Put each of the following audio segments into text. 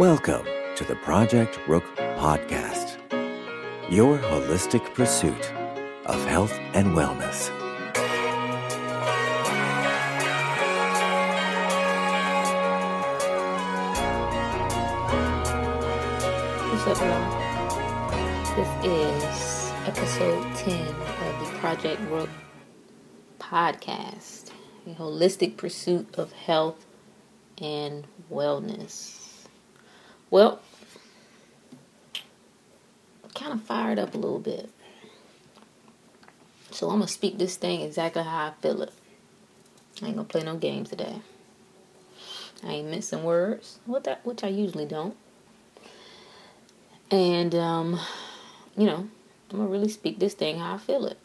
Welcome to the Project Rook Podcast, your holistic pursuit of health and wellness. What's up, y'all? This is episode 10 of the Project Rook podcast, a holistic pursuit of health and wellness. Well, kind of fired up a little bit. So I'm going to speak this thing exactly how I feel it. I ain't going to play no games today. I ain't missing words, which I usually don't. And, um, you know, I'm going to really speak this thing how I feel it.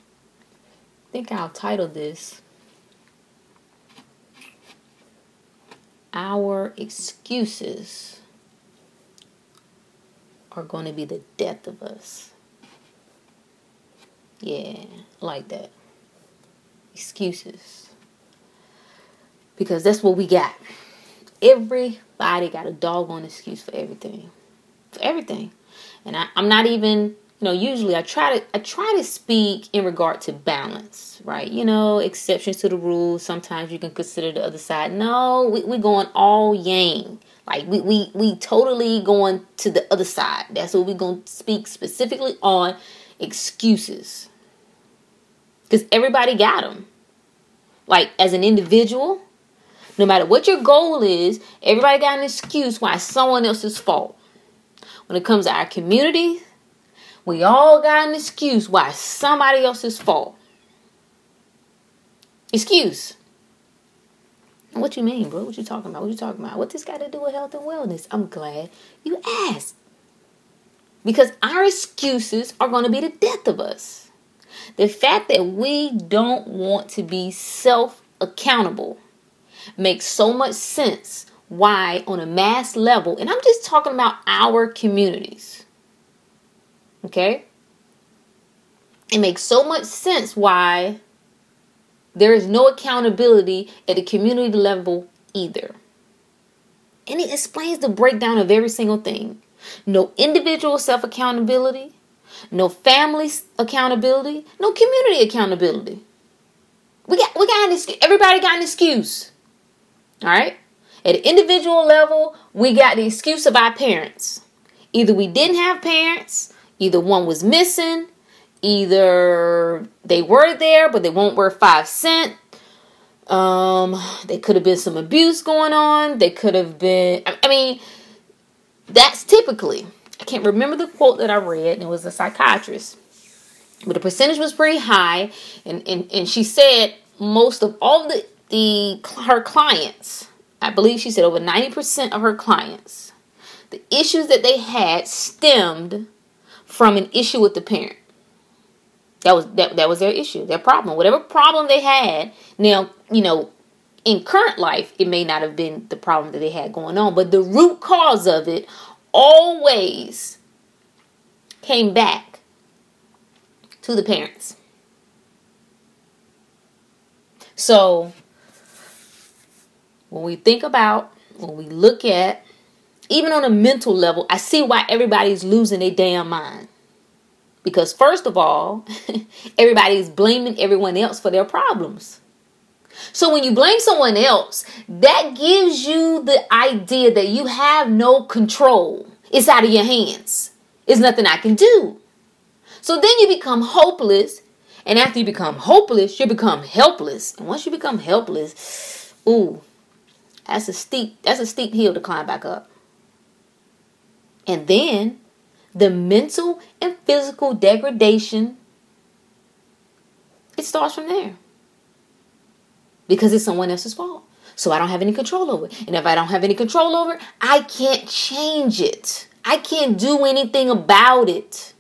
I think I'll title this Our Excuses Are Going to Be the Death of Us. Yeah, like that. Excuses. Because that's what we got. Everybody got a doggone excuse for everything. For everything and I, I'm not even know usually I try to I try to speak in regard to balance, right? You know, exceptions to the rule. Sometimes you can consider the other side. No, we we going all yang. Like we we we totally going to the other side. That's what we're gonna speak specifically on excuses. Because everybody got them. Like as an individual, no matter what your goal is, everybody got an excuse why it's someone else's fault. When it comes to our community, we all got an excuse why somebody else's fault. Excuse. What you mean, bro? What you talking about? What you talking about? What this got to do with health and wellness? I'm glad you asked. Because our excuses are going to be the death of us. The fact that we don't want to be self accountable makes so much sense why, on a mass level, and I'm just talking about our communities, okay? It makes so much sense why there is no accountability at the community level either. And it explains the breakdown of every single thing. No individual self accountability, no family accountability, no community accountability. We got we got an excuse. Everybody got an excuse. All right? At an individual level, we got the excuse of our parents. Either we didn't have parents, either one was missing, either they were there but they won't worth five cent. Um, there could have been some abuse going on. They could have been. I mean, that's typically. I can't remember the quote that I read, and it was a psychiatrist, but the percentage was pretty high, and and, and she said most of all the the her clients I believe she said over 90% of her clients, the issues that they had stemmed from an issue with the parent. That was that, that was their issue, their problem. Whatever problem they had, now, you know, in current life, it may not have been the problem that they had going on, but the root cause of it always came back to the parents. So when we think about, when we look at, even on a mental level, I see why everybody's losing their damn mind. Because, first of all, everybody is blaming everyone else for their problems. So, when you blame someone else, that gives you the idea that you have no control. It's out of your hands. It's nothing I can do. So then you become hopeless. And after you become hopeless, you become helpless. And once you become helpless, ooh, that's a steep that's a steep hill to climb back up. And then the mental and physical degradation it starts from there. Because it's someone else's fault. So I don't have any control over it. And if I don't have any control over it, I can't change it. I can't do anything about it.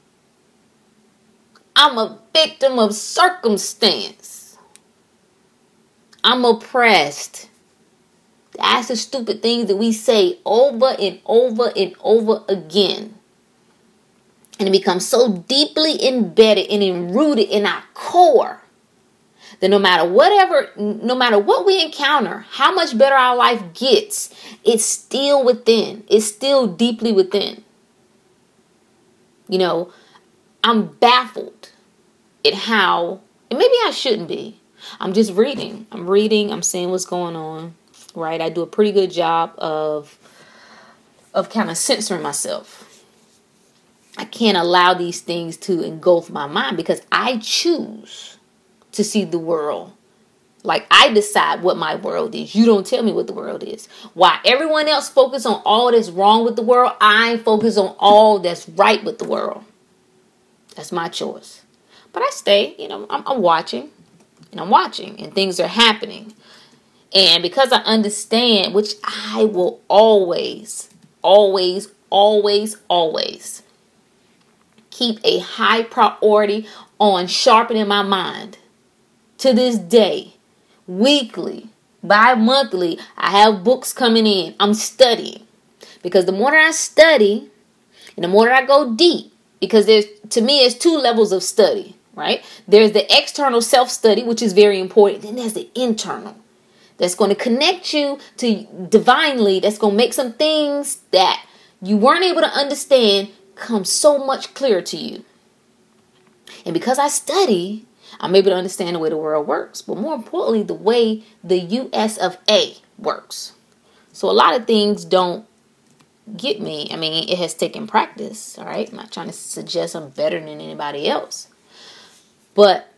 I'm a victim of circumstance. I'm oppressed. That's the stupid things that we say over and over and over again. And it becomes so deeply embedded and rooted in our core that no matter whatever, no matter what we encounter, how much better our life gets, it's still within. It's still deeply within. You know, I'm baffled at how, and maybe I shouldn't be. I'm just reading. I'm reading. I'm seeing what's going on. Right. I do a pretty good job of of kind of censoring myself. I can't allow these things to engulf my mind because I choose to see the world. Like I decide what my world is. You don't tell me what the world is. Why everyone else focus on all that's wrong with the world, I focus on all that's right with the world. That's my choice. But I stay, you know, I'm, I'm watching and I'm watching and things are happening. And because I understand, which I will always, always, always, always keep a high priority on sharpening my mind to this day, weekly, bi monthly, I have books coming in. I'm studying. Because the more I study and the more that I go deep, because there's to me it's two levels of study right there's the external self-study which is very important then there's the internal that's going to connect you to divinely that's going to make some things that you weren't able to understand come so much clearer to you and because i study i'm able to understand the way the world works but more importantly the way the us of a works so a lot of things don't get me. I mean, it has taken practice, all right? I'm not trying to suggest I'm better than anybody else. But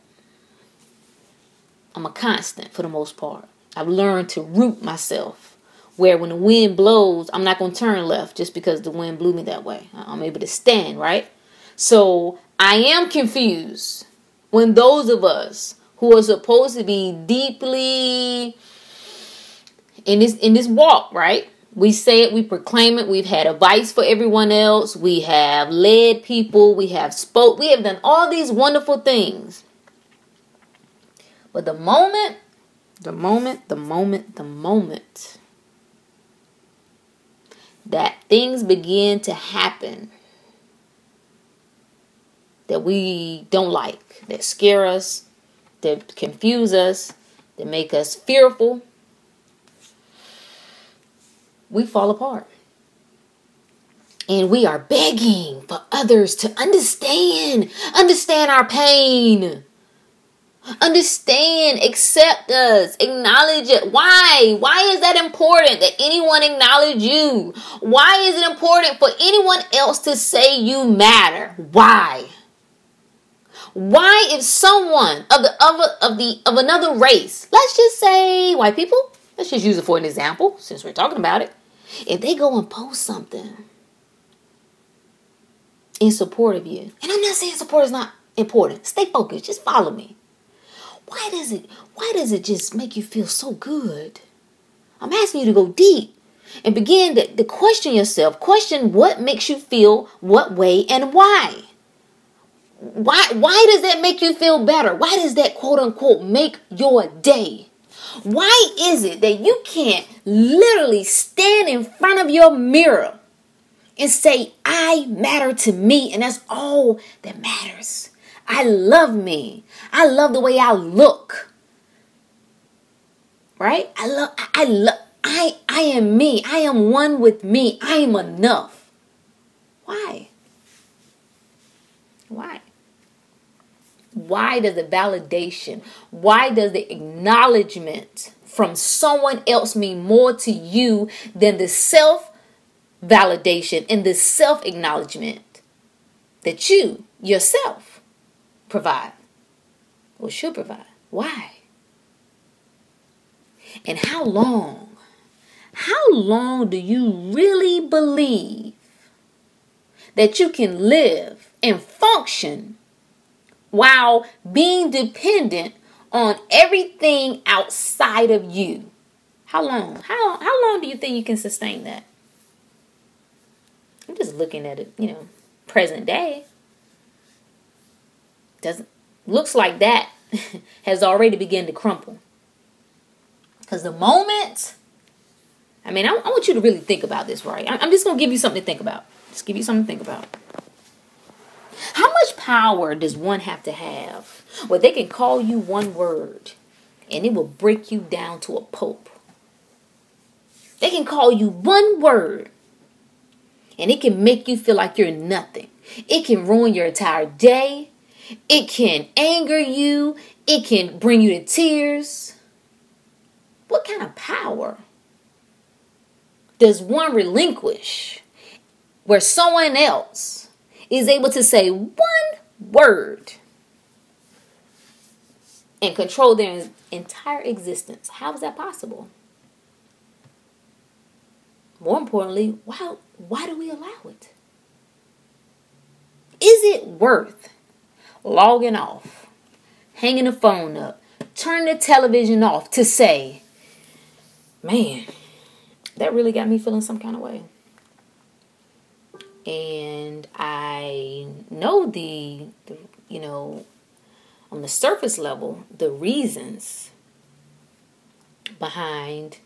I'm a constant for the most part. I've learned to root myself where when the wind blows, I'm not going to turn left just because the wind blew me that way. I'm able to stand, right? So I am confused when those of us who are supposed to be deeply in this in this walk, right? We say it, we proclaim it. We've had advice for everyone else. We have led people. We have spoke. We have done all these wonderful things. But the moment, the moment, the moment, the moment that things begin to happen that we don't like, that scare us, that confuse us, that make us fearful, we fall apart. And we are begging for others to understand, understand our pain. Understand, accept us, acknowledge it. Why? Why is that important that anyone acknowledge you? Why is it important for anyone else to say you matter? Why? Why if someone of the of, of the of another race, let's just say white people, let's just use it for an example since we're talking about it. If they go and post something in support of you, and I'm not saying support is not important. Stay focused. Just follow me. Why does it why does it just make you feel so good? I'm asking you to go deep and begin to, to question yourself. Question what makes you feel what way and why. Why why does that make you feel better? Why does that quote unquote make your day? Why is it that you can't literally stand in front of your mirror and say, I matter to me, and that's all that matters? I love me. I love the way I look. Right? I love I love I I am me. I am one with me. I am enough. Why? Why? Why does the validation, why does the acknowledgement from someone else mean more to you than the self validation and the self acknowledgement that you yourself provide or should provide? Why? And how long? How long do you really believe that you can live and function while being dependent on everything outside of you. How long? How how long do you think you can sustain that? I'm just looking at it, you know, present day. Doesn't looks like that has already begun to crumple. Because the moment, I mean, I, I, want you to really think about this, right? I'm just going to give you something to think about. Just give you something to think about. How much power does one have to have? Well, they can call you one word and it will break you down to a pulp. They can call you one word and it can make you feel like you're nothing. It can ruin your entire day. It can anger you. It can bring you to tears. What kind of power does one relinquish where someone else is able to say one word and control their entire existence? How is that possible? More importantly, why, why do we allow it? Is it worth logging off, hanging the phone up, turn the television off to say, man, that really got me feeling some kind of way? And I know the, the you know, on the surface level, the reasons behind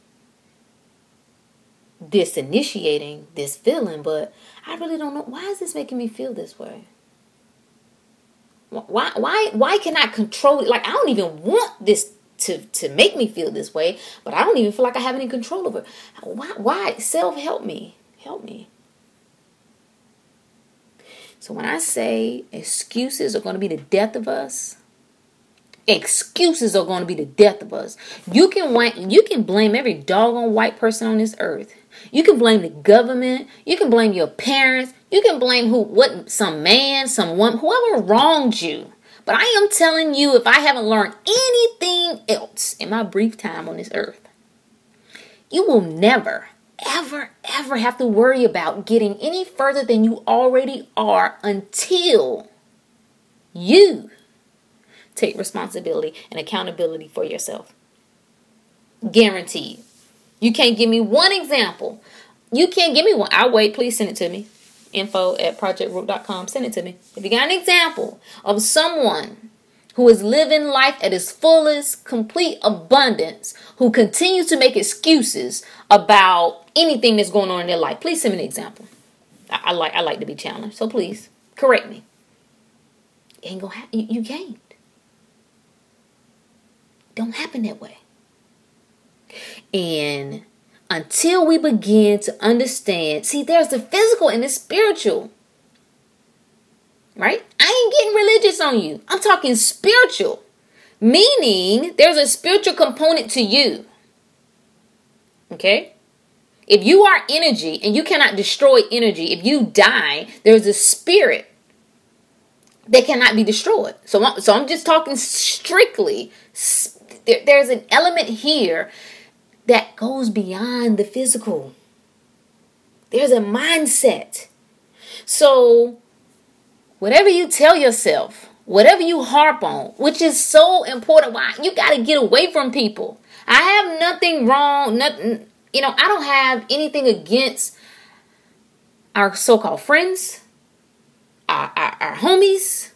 this initiating this feeling, but I really don't know why is this making me feel this way. Why why why can I control it? Like I don't even want this to to make me feel this way, but I don't even feel like I have any control over. It. Why why self help me help me. So when I say excuses are going to be the death of us, excuses are going to be the death of us. You can you can blame every doggone white person on this earth. You can blame the government. You can blame your parents. You can blame who, what, some man, some woman, whoever wronged you. But I am telling you, if I haven't learned anything else in my brief time on this earth, you will never, ever, ever have to worry about getting any further than you already are until you take responsibility and accountability for yourself. Guaranteed. You can't give me one example. You can't give me one. I'll wait. Please send it to me. Info at projectrook.com. Send it to me. If you got an example of someone who is living life at its fullest, complete abundance, who continues to make excuses about anything that's going on in their life, please send me an example. I, I like I like to be challenged, so please correct me. It ain't gonna. You, you can't. Don't happen that way. And until we begin to understand, see, there's the physical and the spiritual. Right? I ain't getting religious on you. I'm talking spiritual. Meaning there's a spiritual component to you. Okay? If you are energy and you cannot destroy energy, if you die, there's a spirit that cannot be destroyed. So, so I'm just talking strictly. There's an element here that goes beyond the physical. There's a mindset. So, whatever you tell yourself, whatever you harp on, which is so important, why you got to get away from people. I have nothing wrong, nothing, you know, I don't have anything against our so called friends, our, our, our homies,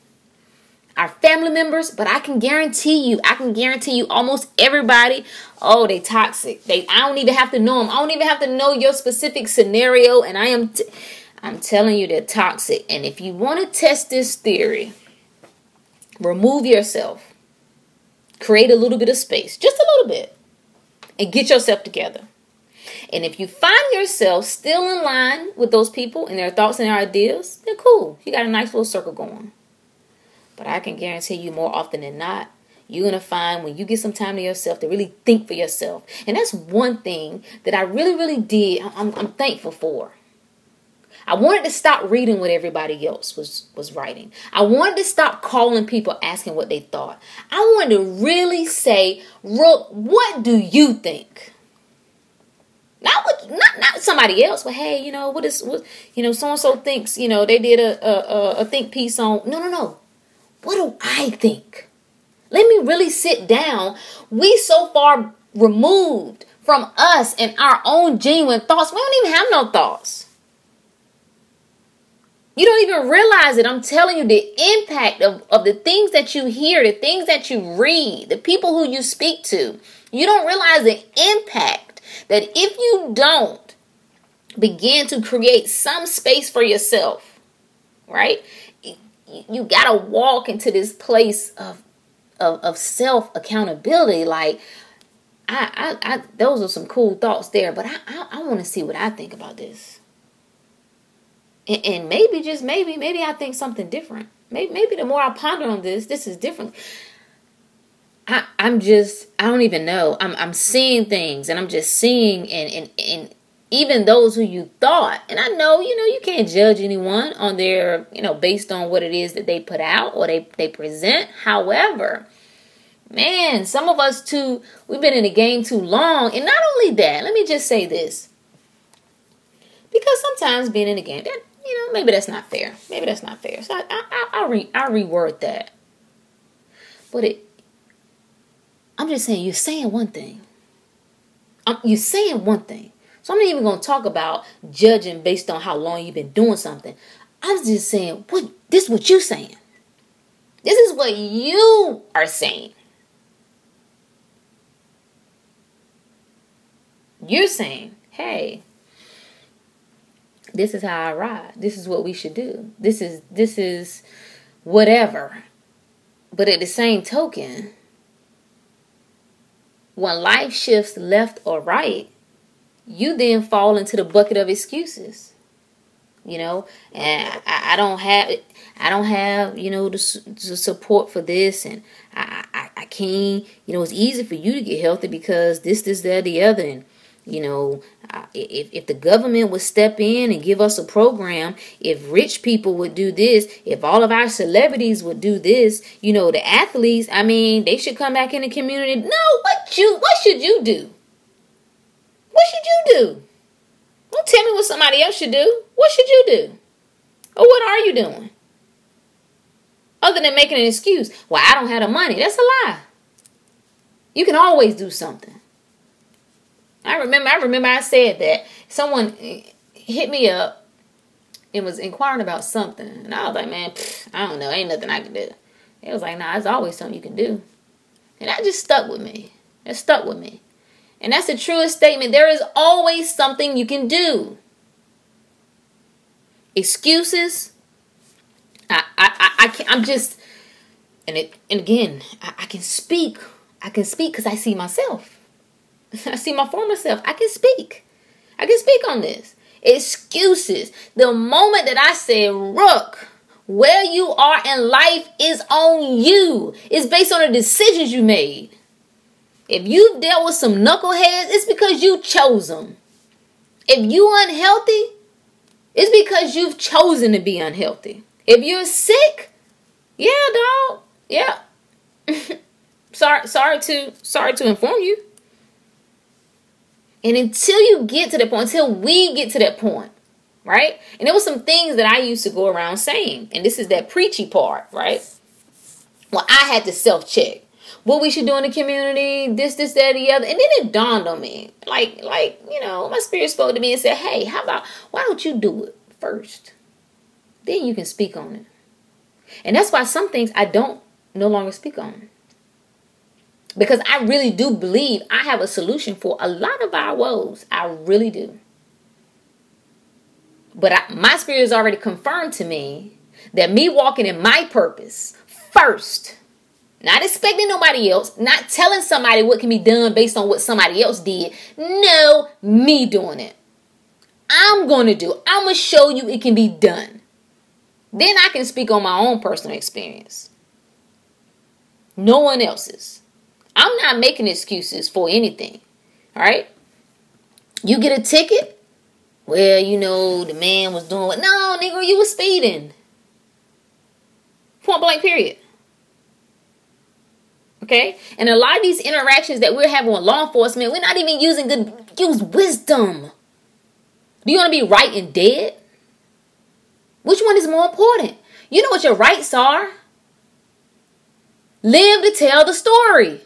our family members, but I can guarantee you, I can guarantee you almost everybody, oh, they toxic. They I don't even have to know them. I don't even have to know your specific scenario and I am t- I'm telling you they're toxic. And if you want to test this theory, remove yourself. Create a little bit of space, just a little bit. And get yourself together. And if you find yourself still in line with those people and their thoughts and their ideas, then cool. You got a nice little circle going. But I can guarantee you more often than not, you're going to find when you get some time to yourself to really think for yourself. And that's one thing that I really, really did. I'm, I'm thankful for. I wanted to stop reading what everybody else was was writing. I wanted to stop calling people asking what they thought. I wanted to really say, "Rook, what do you think?" Not what, not not somebody else, but hey, you know what is what you know so and so thinks. You know they did a, a a think piece on. No, no, no. What do I think? Let me really sit down. We so far removed from us and our own genuine thoughts. We don't even have no thoughts. You don't even realize it. I'm telling you the impact of, of the things that you hear, the things that you read, the people who you speak to. You don't realize the impact that if you don't begin to create some space for yourself, right? you gotta walk into this place of of, of self accountability. Like I, I, I, those are some cool thoughts there, but I, I, I want to see what I think about this. And, and, maybe, just maybe, maybe I think something different. Maybe, maybe the more I ponder on this, this is different. I, I'm just, I don't even know. I'm, I'm seeing things, and I'm just seeing, and, and, and even those who you thought, and I know, you know, you can't judge anyone on their, you know, based on what it is that they put out or they, they present. However, man, some of us too, we've been in the game too long. And not only that, let me just say this. Because sometimes being in the game, that you know, maybe that's not fair. Maybe that's not fair. So I I I, re, I reword that. But it I'm just saying you're saying one thing. I'm, you're saying one thing. So I'm not even going to talk about judging based on how long you've been doing something. I'm just saying what this is what you're saying. This is what you are saying. You're saying, hey, this is how I ride. This is what we should do. This is this is whatever. But at the same token, when life shifts left or right, you then fall into the bucket of excuses. You know, and I, I don't have I don't have you know the, the support for this, and I, I I can't. You know, it's easy for you to get healthy because this, this, that, the other, and you know, if, if the government would step in and give us a program, if rich people would do this, if all of our celebrities would do this, you know, the athletes, I mean, they should come back in the community. No, what you what should you do? What should you do? Don't tell me what somebody else should do. What should you do? Or what are you doing? Other than making an excuse. Well, I don't have the money. That's a lie. You can always do something. I remember I remember I said that. Someone eh, hit me up and was inquiring about something. And I was like, man, pff, I don't know. Ain't nothing I can do. It was like, nah, there's always something you can do. And that just stuck with me. It stuck with me. And that's the truest statement. There is always something you can do. Excuses. I I I, I can I'm just and it and again, I, I can speak. I can speak because I see myself. I see my former self. I can speak. I can speak on this. Excuses. The moment that I said, Rook, where you are in life is on you. It's based on the decisions you made. If you've dealt with some knuckleheads, it's because you chose them. If you unhealthy, it's because you've chosen to be unhealthy. If you're sick, yeah, dog. Yeah. sorry, sorry to sorry to inform you. And until you get to that point, until we get to that point, right? And there was some things that I used to go around saying, and this is that preachy part, right? Well, I had to self check what we should do in the community, this, this, that, the other. And then it dawned on me, like, like you know, my spirit spoke to me and said, "Hey, how about why don't you do it first? Then you can speak on it." And that's why some things I don't no longer speak on because I really do believe I have a solution for a lot of our woes. I really do. But I, my spirit has already confirmed to me that me walking in my purpose first, not expecting nobody else, not telling somebody what can be done based on what somebody else did. No, me doing it. I'm going to do. I'm going to show you it can be done. Then I can speak on my own personal experience. No one else's. I'm not making excuses for anything. All right? You get a ticket? Well, you know, the man was doing what? No, nigga, you was speeding. Point blank, period. Okay? And a lot of these interactions that we're having with law enforcement, we're not even using good, use wisdom. Do you want to be right and dead? Which one is more important? You know what your rights are. Live to tell the story.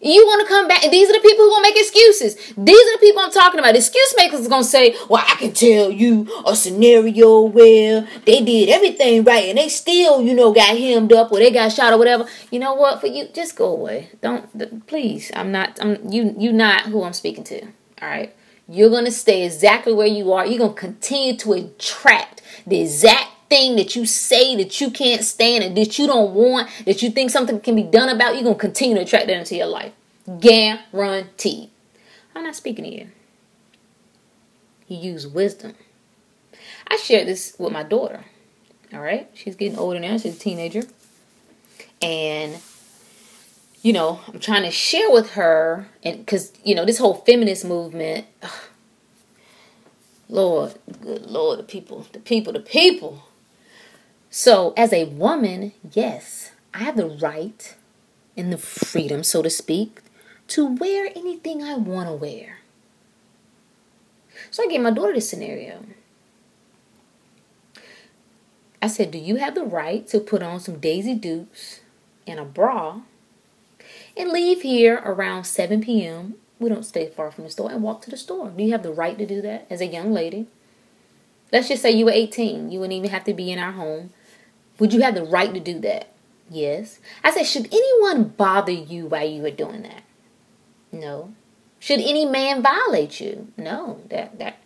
You want to come back, and these are the people who gonna make excuses. These are the people I'm talking about. Excuse makers is gonna say, "Well, I can tell you a scenario where they did everything right, and they still, you know, got hemmed up or they got shot or whatever." You know what? For you, just go away. Don't, please. I'm not. I'm you. You not who I'm speaking to. All right. You're gonna stay exactly where you are. You're gonna continue to attract the exact thing that you say that you can't stand and that you don't want, that you think something can be done about, you're going to continue to attract that into your life. Guaranteed. I'm not speaking to you. You use wisdom. I shared this with my daughter. All right. She's getting older now. She's a teenager. And, you know, I'm trying to share with her, and because, you know, this whole feminist movement, ugh, Lord, good Lord, the people, the people, the people. So, as a woman, yes, I have the right and the freedom, so to speak, to wear anything I want to wear. So, I gave my daughter this scenario. I said, Do you have the right to put on some Daisy Dukes and a bra and leave here around 7 p.m. We don't stay far from the store and walk to the store. Do you have the right to do that as a young lady? Let's just say you were 18. You wouldn't even have to be in our home. Would you have the right to do that? Yes. I said, should anyone bother you while you were doing that? No. Should any man violate you? No. That that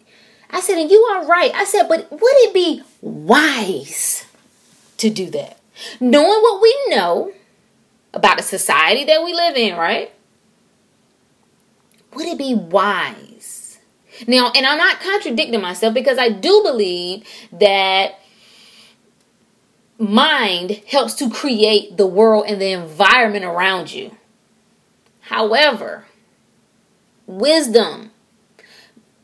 I said, and you are right. I said, but would it be wise to do that? Knowing what we know about the society that we live in, right? Would it be wise? Now, and I'm not contradicting myself because I do believe that mind helps to create the world and the environment around you. However, wisdom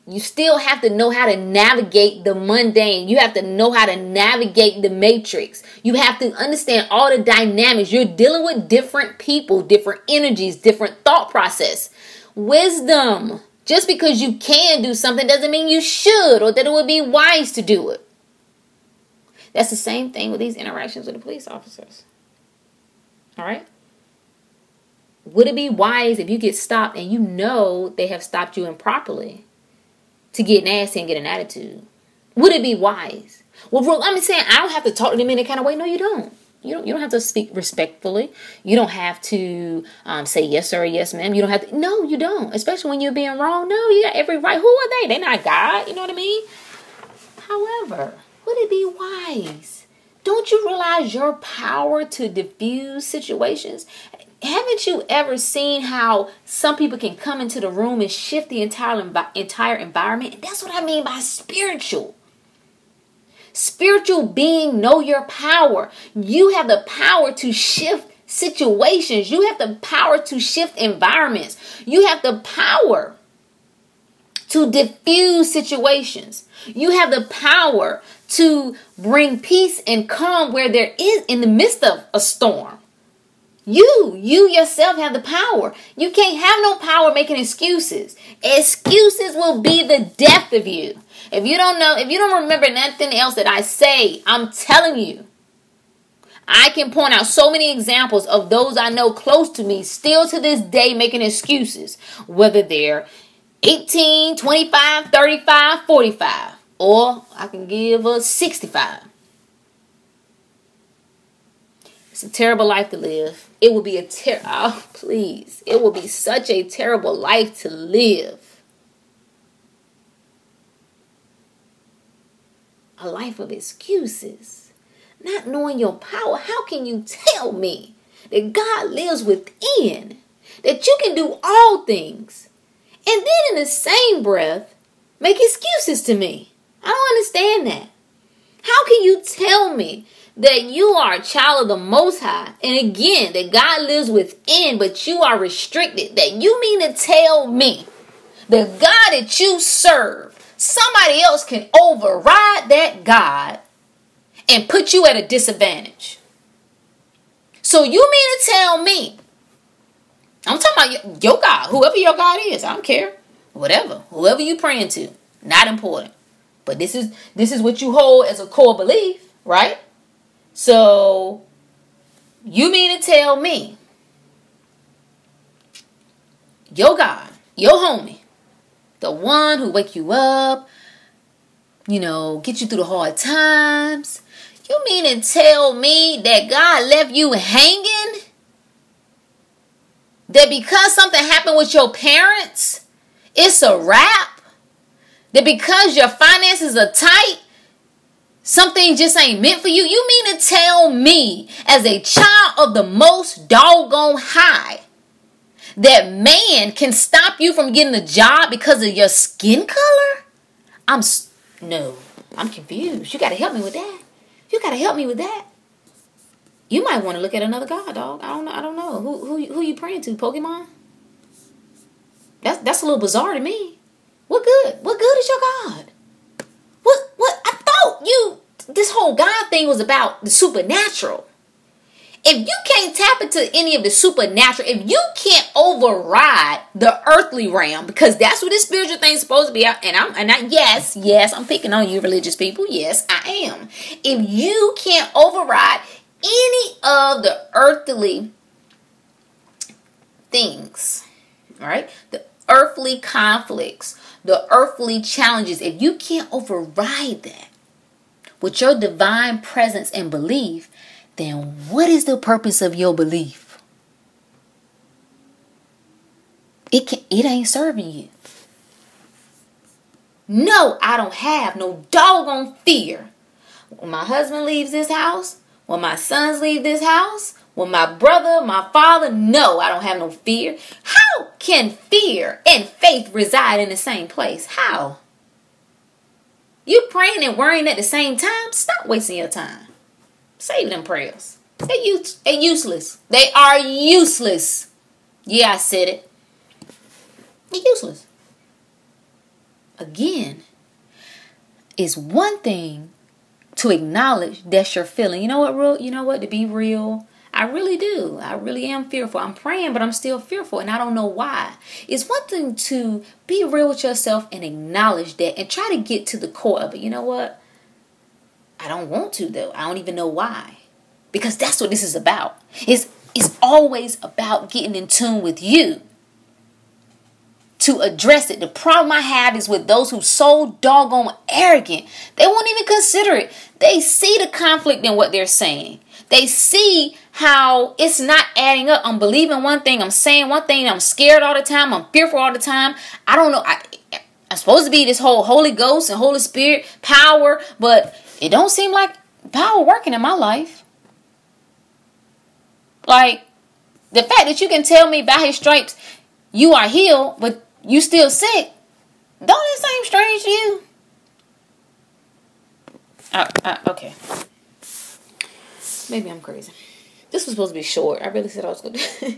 you still have to know how to navigate the mundane. You have to know how to navigate the matrix. You have to understand all the dynamics. You're dealing with different people, different energies, different thought process. Wisdom. Just because you can do something doesn't mean you should or that it would be wise to do it. That's the same thing with these interactions with the police officers. All right? Would it be wise if you get stopped and you know they have stopped you improperly? to get nasty and get an attitude? Would it be wise? Well, bro, I'm saying I don't have to talk to them in any kind of way. No, you don't. You don't. You don't have to speak respectfully. You don't have to um, say yes sir, yes ma'am. You don't have to. No, you don't. Especially when you're being wrong. No, you got every right. Who are they? They're not God. You know what I mean? However, would it be wise? Don't you realize your power to diffuse situations? haven't you ever seen how some people can come into the room and shift the entire entire environment? That's what I mean by spiritual. Spiritual being know your power. You have the power to shift situations. You have the power to shift environments. You have the power to diffuse situations. You have the power to bring peace and calm where there is in the midst of a storm. You, you yourself have the power. You can't have no power making excuses. Excuses will be the death of you. If you don't know, if you don't remember nothing else that I say, I'm telling you. I can point out so many examples of those I know close to me still to this day making excuses, whether they're 18, 25, 35, 45, or I can give a 65. It's a terrible life to live. It will be a ter oh please. It will be such a terrible life to live. A life of excuses. Not knowing your power. How can you tell me that God lives within? That you can do all things. And then in the same breath, make excuses to me. I don't understand that. How can you tell me that you are a child of the Most High, and again, that God lives within, but you are restricted, that you mean to tell me the God that you serve, somebody else can override that God and put you at a disadvantage. So you mean to tell me, I'm talking about your God, whoever your God is, I don't care. Whatever, whoever you praying to, not important. But this is this is what you hold as a core belief, right? So, you mean to tell me your God, your homie, the one who wake you up, you know, get you through the hard times, you mean to tell me that God left you hanging? That because something happened with your parents, it's a wrap? That because your finances are tight, something just ain't meant for you. You mean to tell me, as a child of the most doggone high, that man can stop you from getting a job because of your skin color? I'm no, I'm confused. You got to help me with that. You got to help me with that. You might want to look at another god, dog. I don't know. I don't know who who who you praying to, Pokemon. That's that's a little bizarre to me. What good? What good is your God? What what I thought you this whole God thing was about the supernatural. If you can't tap into any of the supernatural, if you can't override the earthly realm, because that's what this spiritual thing is supposed to be and I'm and I yes, yes, I'm picking on you religious people. Yes, I am. If you can't override any of the earthly things, right? the earthly conflicts, the earthly challenges, if you can't override that with your divine presence and belief, then what is the purpose of your belief? It can it ain't serving you. No, I don't have no doggone fear. When my husband leaves this house, when my sons leave this house, when my brother, my father, no, I don't have no fear. How can fear and faith reside in the same place? How? You praying and worrying at the same time? Stop wasting your time. Save them prayers. They're, use they're useless. They are useless. Yeah, I said it. They're useless. Again, it's one thing to acknowledge that you're feeling. You know what, real? You know what? To be real, I really do. I really am fearful. I'm praying, but I'm still fearful, and I don't know why. It's one thing to be real with yourself and acknowledge that, and try to get to the core of it. You know what? I don't want to though. I don't even know why, because that's what this is about. It's it's always about getting in tune with you to address it. The problem I have is with those who so doggone arrogant. They won't even consider it. They see the conflict in what they're saying. They see how it's not adding up. I'm believing one thing, I'm saying one thing, I'm scared all the time, I'm fearful all the time. I don't know. I, I'm supposed to be this whole Holy Ghost and Holy Spirit power, but it don't seem like power working in my life. Like the fact that you can tell me by his stripes you are healed, but you still sick, don't it seem strange to you? Uh, okay. Maybe I'm crazy. This was supposed to be short. I really said I was going to.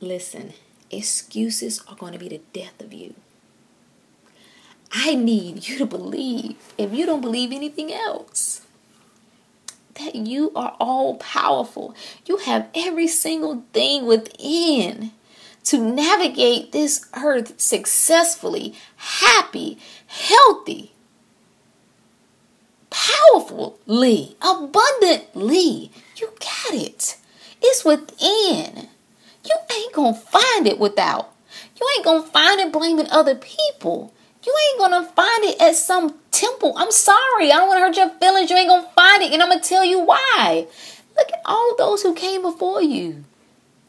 Listen, excuses are going to be the death of you. I need you to believe, if you don't believe anything else, that you are all powerful. You have every single thing within to navigate this earth successfully, happy, healthy, powerfully, abundantly. You got it. It's within. You ain't gonna find it without. You ain't gonna find it blaming other people. You ain't gonna find it at some temple. I'm sorry. I don't wanna hurt your feelings. You ain't gonna find it. And I'm gonna tell you why. Look at all those who came before you.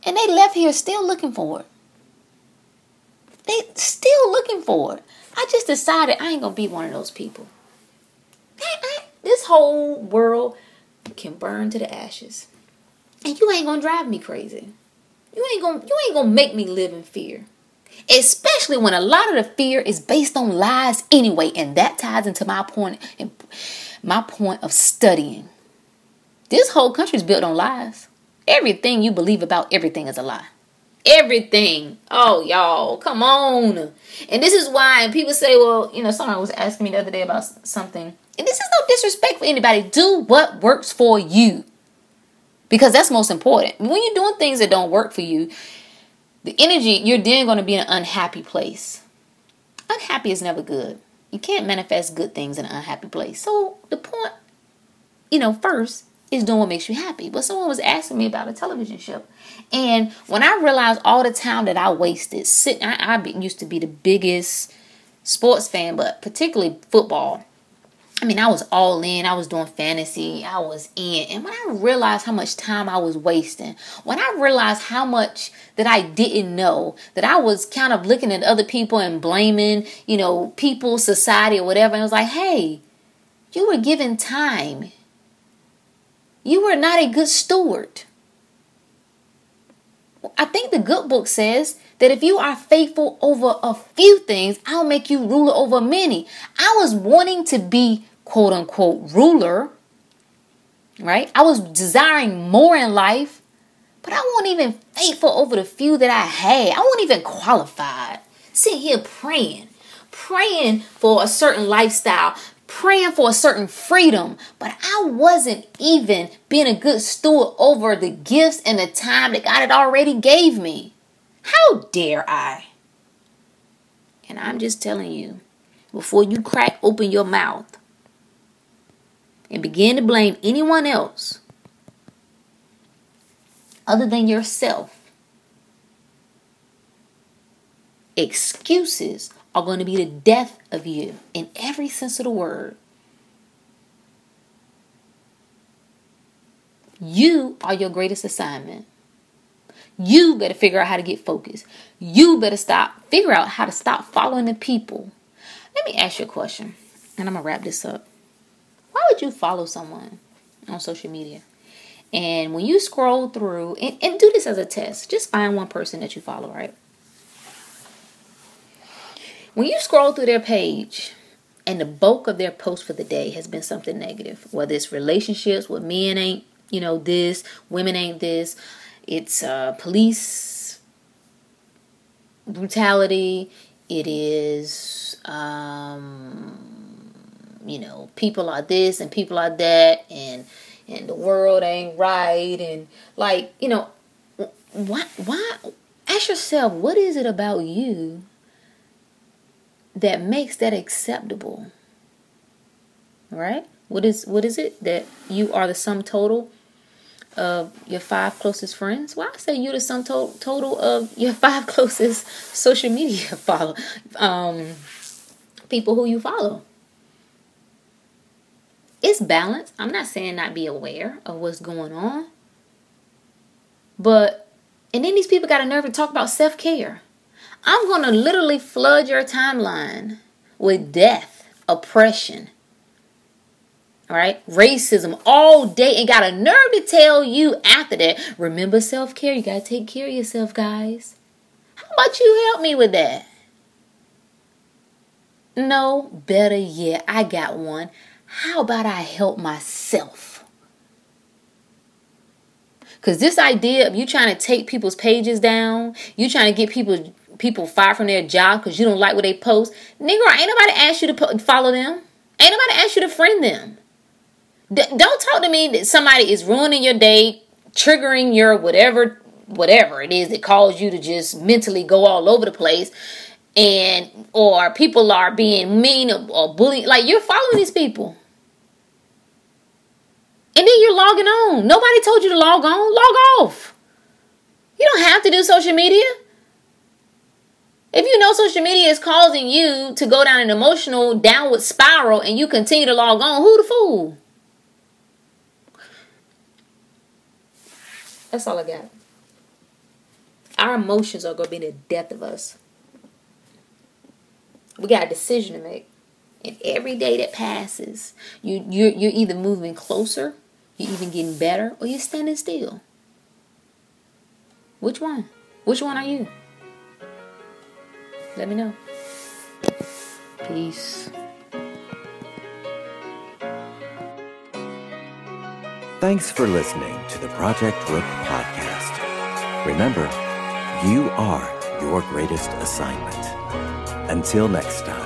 And they left here still looking for it. They still looking for it. I just decided I ain't gonna be one of those people. Whole world can burn to the ashes. And you ain't gonna drive me crazy. You ain't gonna you ain't gonna make me live in fear. Especially when a lot of the fear is based on lies anyway, and that ties into my point my point of studying. This whole country is built on lies. Everything you believe about everything is a lie. Everything. Oh, y'all, come on. And this is why people say, well, you know, someone was asking me the other day about something. And this is no disrespect for anybody. Do what works for you. Because that's most important. When you're doing things that don't work for you, the energy, you're then going to be in an unhappy place. Unhappy is never good. You can't manifest good things in an unhappy place. So the point, you know, first is doing what makes you happy. But someone was asking me about a television show. And when I realized all the time that I wasted, sitting, I, I used to be the biggest sports fan, but particularly football. I mean, I was all in. I was doing fantasy. I was in. And when I realized how much time I was wasting, when I realized how much that I didn't know, that I was kind of looking at other people and blaming, you know, people, society, or whatever, and I was like, hey, You were given time. You were not a good steward. I think the good book says that if you are faithful over a few things, I'll make you ruler over many. I was wanting to be quote unquote ruler, right? I was desiring more in life, but I wasn't even faithful over the few that I had. I wasn't even qualified. Sitting here praying, praying for a certain lifestyle, praying for a certain freedom, but I wasn't even being a good steward over the gifts and the time that God had already gave me. How dare I? And I'm just telling you, before you crack open your mouth and begin to blame anyone else other than yourself, excuses are going to be the death of you in every sense of the word. You are your greatest assignment. You better figure out how to get focused. You better stop, figure out how to stop following the people. Let me ask you a question, and I'm gonna wrap this up. Why would you follow someone on social media? And when you scroll through, and, and do this as a test, just find one person that you follow, right? When you scroll through their page, and the bulk of their post for the day has been something negative, whether it's relationships with men ain't, you know, this, women ain't this, it's uh, police brutality. It is, um, you know, people are this and people are that, and and the world ain't right, and like you know, why why ask yourself what is it about you that makes that acceptable? Right? What is what is it that you are the sum total of your five closest friends? Well, I say you're the sum to- total of your five closest social media follow um, people who you follow. It's balance. I'm not saying not be aware of what's going on, but and then these people got a nerve to talk about self care. I'm gonna literally flood your timeline with death, oppression, all right, racism all day and got a nerve to tell you after that, remember self care. You got to take care of yourself, guys. How about you help me with that? No, better yet, I got one. How about I help myself? Because this idea of you trying to take people's pages down, you trying to get people people fired from their job because you don't like what they post, nigga, ain't nobody asked you to follow them. Ain't nobody asked you to friend them. D- don't talk to me that somebody is ruining your day, triggering your whatever whatever it is that calls you to just mentally go all over the place. And or people are being mean or, or bullying like you're following these people. And then you're logging on. Nobody told you to log on. Log off. You don't have to do social media. If you know social media is causing you to go down an emotional downward spiral and you continue to log on who the fool That's all I got. Our emotions are going to be the death of us. We got a decision to make. And every day that passes, you, you're, you're either moving closer, you're even getting better, or you're standing still. Which one? Which one are you? Let me know. Peace. Thanks for listening to the Project Rook podcast. Remember, you are your greatest assignment. Until next time.